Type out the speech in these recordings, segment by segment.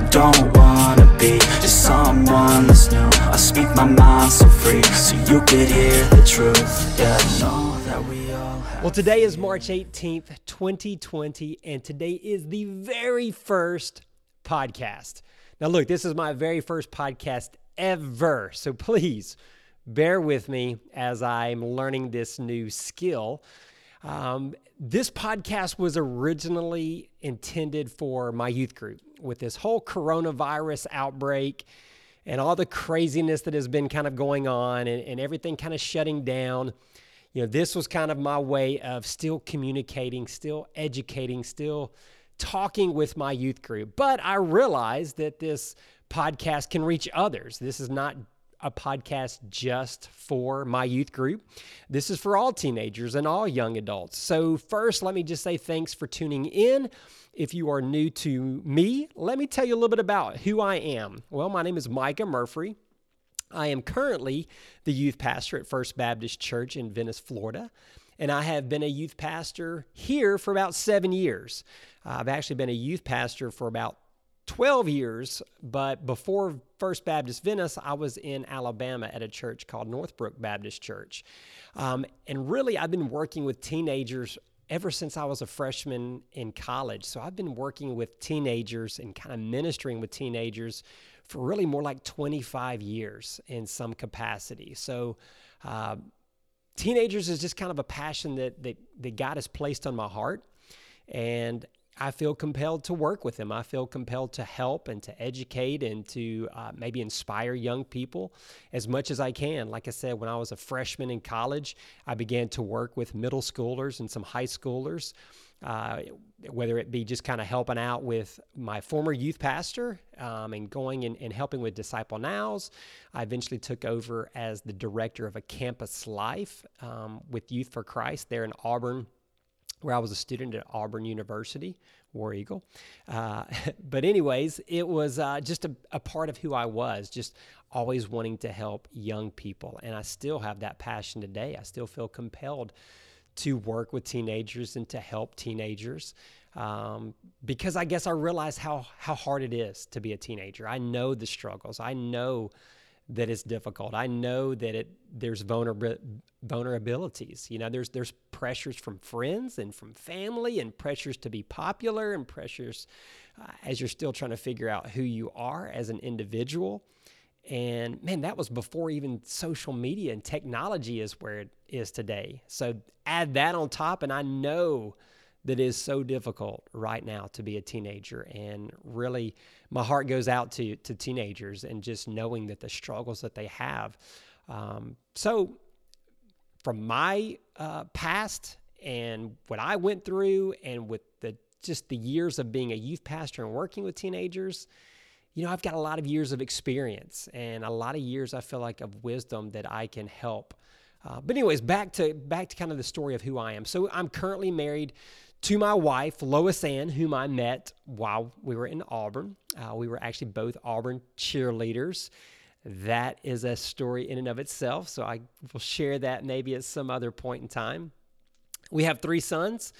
I don't wanna be just someone that's new I speak my mind so free so you could hear the truth Yeah, know that we all Well, today is March 18th, 2020, and today is the very first podcast. Now, look, this is my very first podcast ever, so please bear with me as I'm learning this new skill. Um, this podcast was originally intended for my youth group with this whole coronavirus outbreak and all the craziness that has been kind of going on and, and everything kind of shutting down. You know, this was kind of my way of still communicating, still educating, still talking with my youth group. But I realized that this podcast can reach others. This is not a podcast just for my youth group. This is for all teenagers and all young adults. So, first, let me just say thanks for tuning in. If you are new to me, let me tell you a little bit about who I am. Well, my name is Micah Murphy. I am currently the youth pastor at First Baptist Church in Venice, Florida. And I have been a youth pastor here for about seven years. I've actually been a youth pastor for about 12 years, but before First Baptist Venice, I was in Alabama at a church called Northbrook Baptist Church. Um, and really, I've been working with teenagers ever since I was a freshman in college. So I've been working with teenagers and kind of ministering with teenagers for really more like 25 years in some capacity. So, uh, teenagers is just kind of a passion that, that, that God has placed on my heart. And I feel compelled to work with them. I feel compelled to help and to educate and to uh, maybe inspire young people as much as I can. Like I said, when I was a freshman in college, I began to work with middle schoolers and some high schoolers. Uh, whether it be just kind of helping out with my former youth pastor um, and going and, and, helping with Disciple Nows. I eventually took over as the director of a campus life um, with Youth for Christ there in Auburn, where I was a student at Auburn University, War Eagle. Uh, but, anyways, it was uh, just a, a, part of who I was, just always wanting to help young people. And I still have that passion today. I still feel compelled to work with teenagers and to help teenagers. Um, because I guess I realize how, how hard it is to be a teenager. I know the struggles. I know that it's difficult. I know that it there's vulnerab- vulnerabilities. You know, there's there's pressures from friends and from family, and pressures to be popular, and pressures uh, as you're still trying to figure out who you are as an individual. And man, that was before even social media and technology is where it is today. So add that on top, and I know that is so difficult right now to be a teenager. And really, my heart goes out to, to teenagers and just knowing that the struggles that they have. Um, so, from my uh, past and what I went through, and with the just the years of being a youth pastor and working with teenagers, you know, I've got a lot of years of experience and a lot of years I feel like of wisdom that I can help. Uh, but anyways, back to back to kind of the story of who I am. So I'm currently married to my wife, Lois Ann, whom I met while we were in Auburn. Uh, we were actually both Auburn cheerleaders. That is a story in and of itself. So I will share that maybe at some other point in time. We have three sons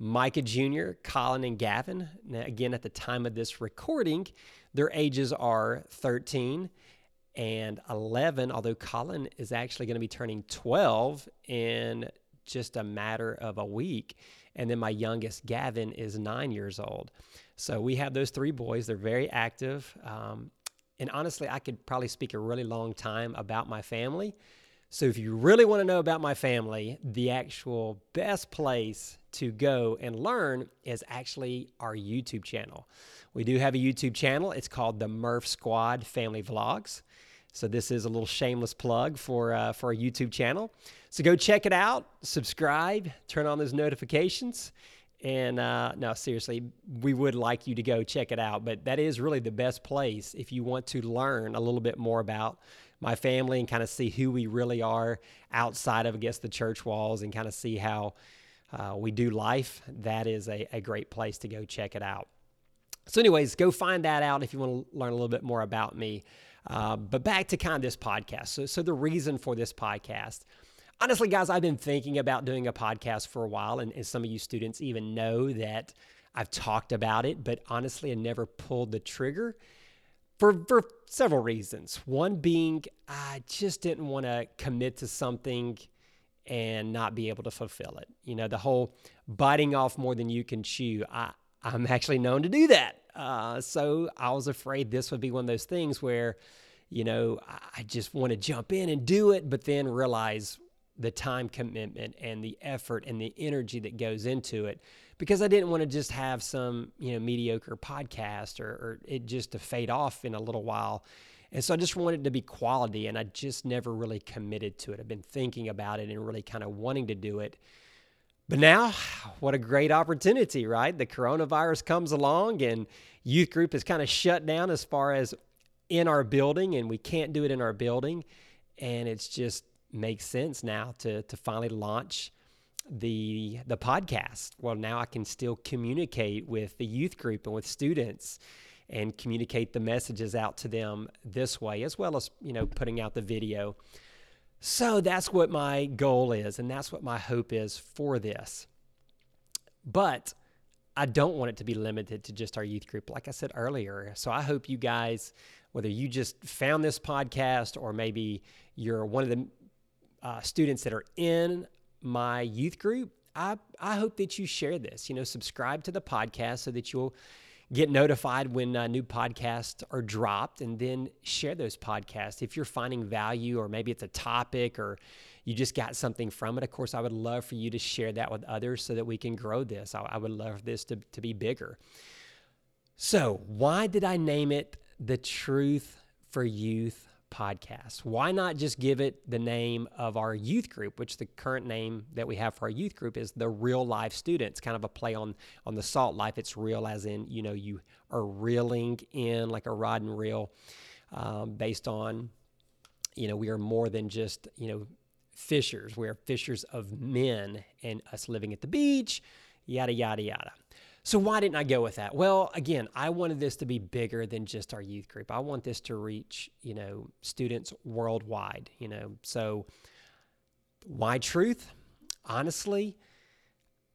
Micah Jr., Colin, and Gavin. Now, again, at the time of this recording, their ages are 13 and 11, although Colin is actually going to be turning 12 in just a matter of a week. And then my youngest, Gavin, is nine years old. So we have those three boys. They're very active. Um, and honestly, I could probably speak a really long time about my family. So if you really want to know about my family, the actual best place to go and learn is actually our YouTube channel. We do have a YouTube channel. It's called the Murph Squad Family Vlogs. So this is a little shameless plug for uh, for our YouTube channel. So go check it out, subscribe, turn on those notifications, and uh, no, seriously, we would like you to go check it out. But that is really the best place if you want to learn a little bit more about my family and kind of see who we really are outside of, I guess, the church walls and kind of see how uh, we do life. That is a, a great place to go check it out. So, anyways, go find that out if you want to learn a little bit more about me. Uh, but back to kind of this podcast. So, so the reason for this podcast. Honestly, guys, I've been thinking about doing a podcast for a while, and, and some of you students even know that I've talked about it, but honestly, I never pulled the trigger for, for several reasons. One being, I just didn't want to commit to something and not be able to fulfill it. You know, the whole biting off more than you can chew. I, I'm actually known to do that. Uh, so I was afraid this would be one of those things where, you know, I just want to jump in and do it, but then realize the time commitment and the effort and the energy that goes into it because I didn't want to just have some, you know, mediocre podcast or, or it just to fade off in a little while. And so I just wanted to be quality and I just never really committed to it. I've been thinking about it and really kind of wanting to do it. But now, what a great opportunity, right? The coronavirus comes along and youth group is kind of shut down as far as in our building and we can't do it in our building. And it's just makes sense now to to finally launch the the podcast. Well, now I can still communicate with the youth group and with students and communicate the messages out to them this way as well as, you know, putting out the video. So that's what my goal is and that's what my hope is for this. But I don't want it to be limited to just our youth group like I said earlier. So I hope you guys whether you just found this podcast or maybe you're one of the uh, students that are in my youth group, I, I hope that you share this. You know, subscribe to the podcast so that you'll get notified when uh, new podcasts are dropped and then share those podcasts. If you're finding value or maybe it's a topic or you just got something from it, of course, I would love for you to share that with others so that we can grow this. I, I would love this to, to be bigger. So, why did I name it the Truth for Youth podcast. Why not just give it the name of our youth group, which the current name that we have for our youth group is the Reel Life Students, kind of a play on on the salt life. It's reel as in you know you are reeling in like a rod and reel, um, based on you know we are more than just you know fishers. We are fishers of men, and us living at the beach, yada yada yada. So why didn't I go with that? Well, again, I wanted this to be bigger than just our youth group. I want this to reach, you know, students worldwide, you know. So why truth? Honestly,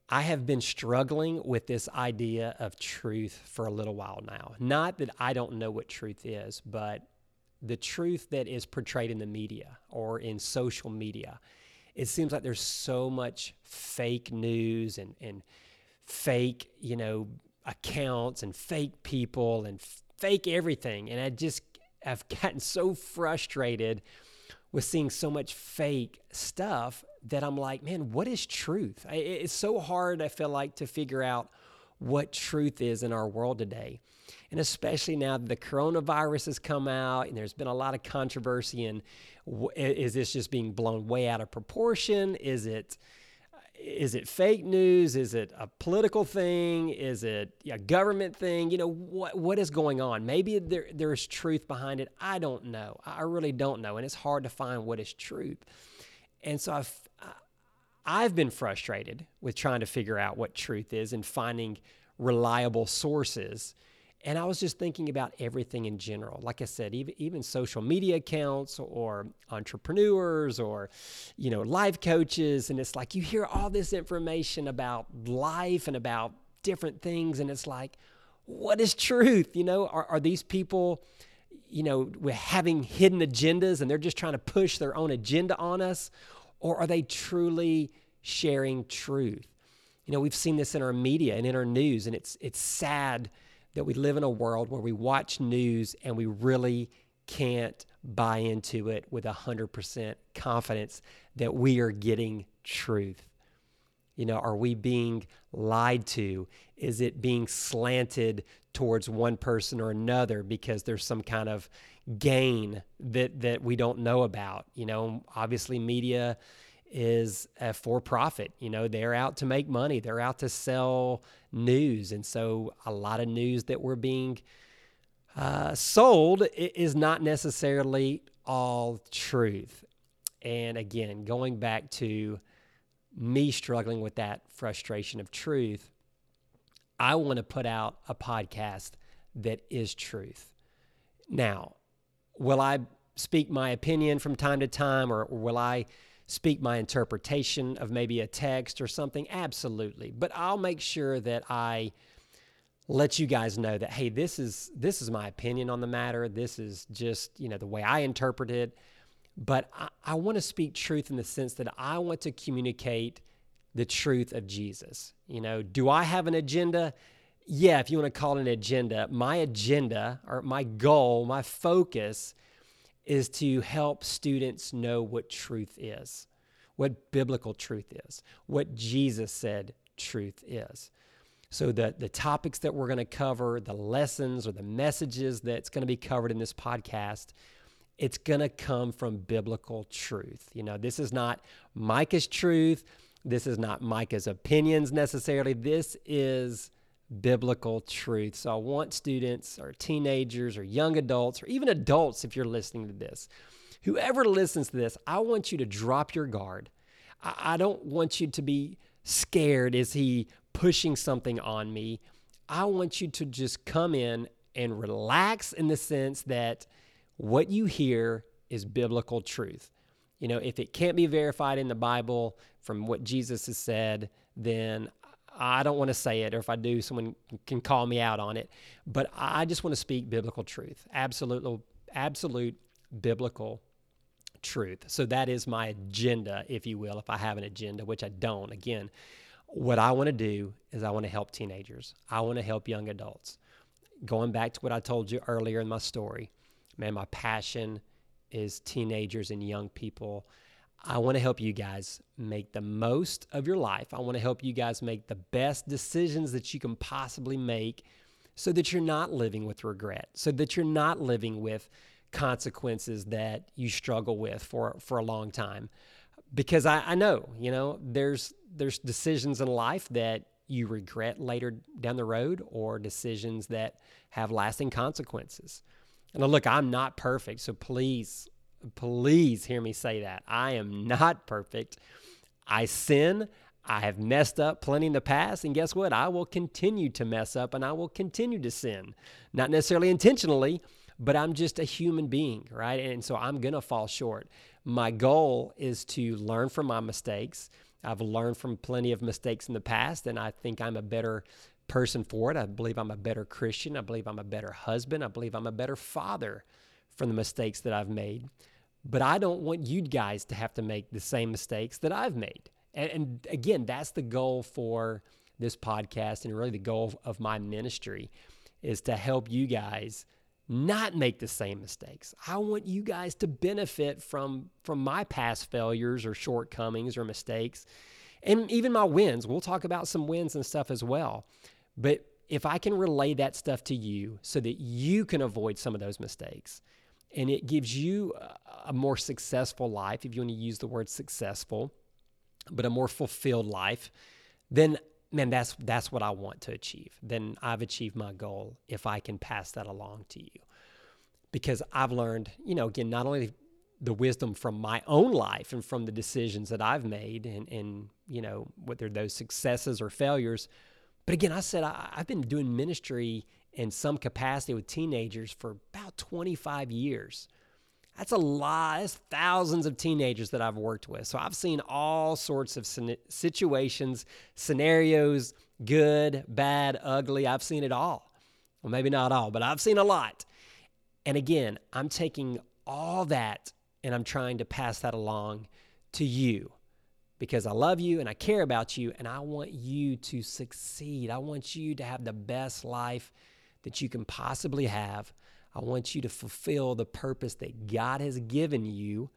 I have been struggling with this idea of truth for a little while now. Not that I don't know what truth is, but the truth that is portrayed in the media or in social media. It seems like there's so much fake news and and fake, you know, accounts and fake people and fake everything. And I just, I've gotten so frustrated with seeing so much fake stuff that I'm like, man, what is truth? It's so hard, I feel like, to figure out what truth is in our world today. And especially now that the coronavirus has come out and there's been a lot of controversy and is this just being blown way out of proportion? Is it is it fake news? Is it a political thing? Is it a government thing? You know, what what is going on? Maybe there there's truth behind it. I don't know. I really don't know. And it's hard to find what is truth. And so I've I've been frustrated with trying to figure out what truth is and finding reliable sources and I was just thinking about everything in general. Like I said, even even social media accounts or entrepreneurs or you know, life coaches and it's like you hear all this information about life and about different things and it's like what is truth? You know, are are these people you know, having hidden agendas and they're just trying to push their own agenda on us or are they truly sharing truth? You know, we've seen this in our media and in our news and it's it's sad that we live in a world where we watch news and we really can't buy into it with 100% confidence that we are getting truth. You know, are we being lied to? Is it being slanted towards one person or another because there's some kind of gain that that we don't know about? You know, obviously media is a for profit. You know, they're out to make money, they're out to sell news. And so a lot of news that we're being uh, sold is not necessarily all truth. And again, going back to me struggling with that frustration of truth, I want to put out a podcast that is truth. Now, will I speak my opinion from time to time, or, or will I speak my interpretation of maybe a text or something? Absolutely. But I'll make sure that I let you guys know that hey, this is this is my opinion on the matter. This is just you know the way I interpret it. But I, I want to speak truth in the sense that I want to communicate the truth of Jesus. You know, do I have an agenda? Yeah, if you want to call it an agenda, my agenda or my goal, my focus is to help students know what truth is, what biblical truth is, what Jesus said truth is. So the the topics that we're going to cover, the lessons or the messages that's going to be covered in this podcast, it's going to come from biblical truth. You know, this is not Micah's truth. This is not Micah's opinions necessarily. This is biblical truth. So I want students or teenagers or young adults or even adults if you're listening to this, whoever listens to this, I want you to drop your guard. I, don't want you to be scared. Is he pushing something on me. I want you to just come in and relax in the sense that what you hear is biblical truth. You know, if it can't be verified in the Bible from what Jesus has said, then I don't want to say it, or if I do, someone can call me out on it. But I just want to speak biblical truth, absolute, absolute biblical truth. So that is my agenda, if you will, if I have an agenda, which I don't. Again, what I want to do is I want to help teenagers. I want to help young adults. Going back to what I told you earlier in my story, man, my passion is teenagers and young people. I want to help you guys make the most of your life. I want to help you guys make the best decisions that you can possibly make so that you're not living with regret, so that you're not living with consequences that you struggle with for, for a long time because I, I know, you know, there's there's decisions in life that you regret later down the road or decisions that have lasting consequences. And look, I'm not perfect, so please, please hear me say that. I am not perfect. I sin. I have messed up plenty in the past, and guess what? I will continue to mess up and I will continue to sin. Not necessarily intentionally, but I'm just a human being, right? And so I'm going to fall short. My goal is to learn from my mistakes. I've learned from plenty of mistakes in the past, and I think I'm a better person for it. I believe I'm a better Christian. I believe I'm a better husband. I believe I'm a better father from the mistakes that I've made. But I don't want you guys to have to make the same mistakes that I've made. And, and again, that's the goal for this podcast and really the goal of my ministry is to help you guys not make the same mistakes. I want you guys to benefit from from my past failures or shortcomings or mistakes and even my wins. We'll talk about some wins and stuff as well. But if I can relay that stuff to you so that you can avoid some of those mistakes and it gives you a more successful life, if you want to use the word successful, but a more fulfilled life, then man, that's that's what I want to achieve. Then I've achieved my goal if I can pass that along to you. Because I've learned, you know, again, not only the wisdom from my own life and from the decisions that I've made and, and you know, whether those successes or failures. But again, I said I, I've been doing ministry in some capacity with teenagers for about 25 years. That's a lot. That's thousands of teenagers that I've worked with. So I've seen all sorts of situations, scenarios, good, bad, ugly. I've seen it all. Well, maybe not all, but I've seen a lot. And again, I'm taking all that and I'm trying to pass that along to you because I love you and I care about you and I want you to succeed. I want you to have the best life that you can possibly have. I want you to fulfill the purpose that God has given you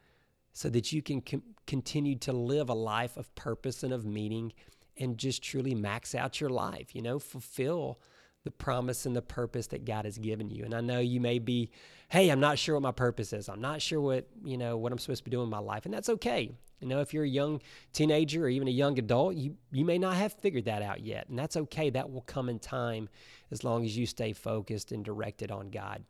so that you can com- continue to live a life of purpose and of meaning and just truly max out your life, you know, fulfill the promise and the purpose that God has given you. And I know you may be, hey, I'm not sure what my purpose is. I'm not sure what, you know, what I'm supposed to be doing in my life. And that's okay. You know, if you're a young teenager or even a young adult, you, you may not have figured that out yet. And that's okay. That will come in time as long as you stay focused and directed on God.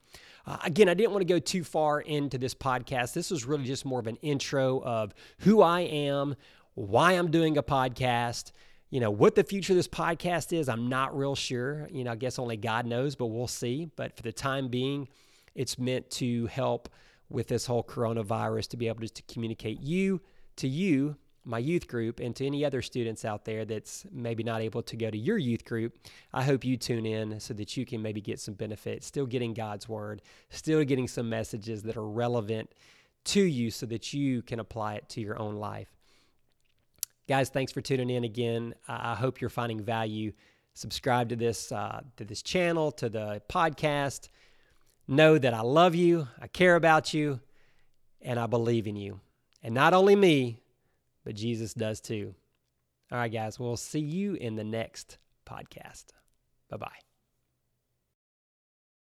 Uh, again, I didn't want to go too far into this podcast. This was really just more of an intro of who I am, why I'm doing a podcast. You know, what the future of this podcast is, I'm not real sure. You know, I guess only God knows, but we'll see. But for the time being, it's meant to help with this whole coronavirus to be able to, to communicate you to you my youth group and to any other students out there that's maybe not able to go to your youth group, I hope you tune in so that you can maybe get some benefit, still getting God's word, still getting some messages that are relevant to you so that you can apply it to your own life. Guys, thanks for tuning in again. I hope you're finding value. Subscribe to this uh, to this channel, to the podcast. Know that I love you, I care about you, and I believe in you. And not only me, but Jesus does too. All right, guys, we'll see you in the next podcast. Bye bye.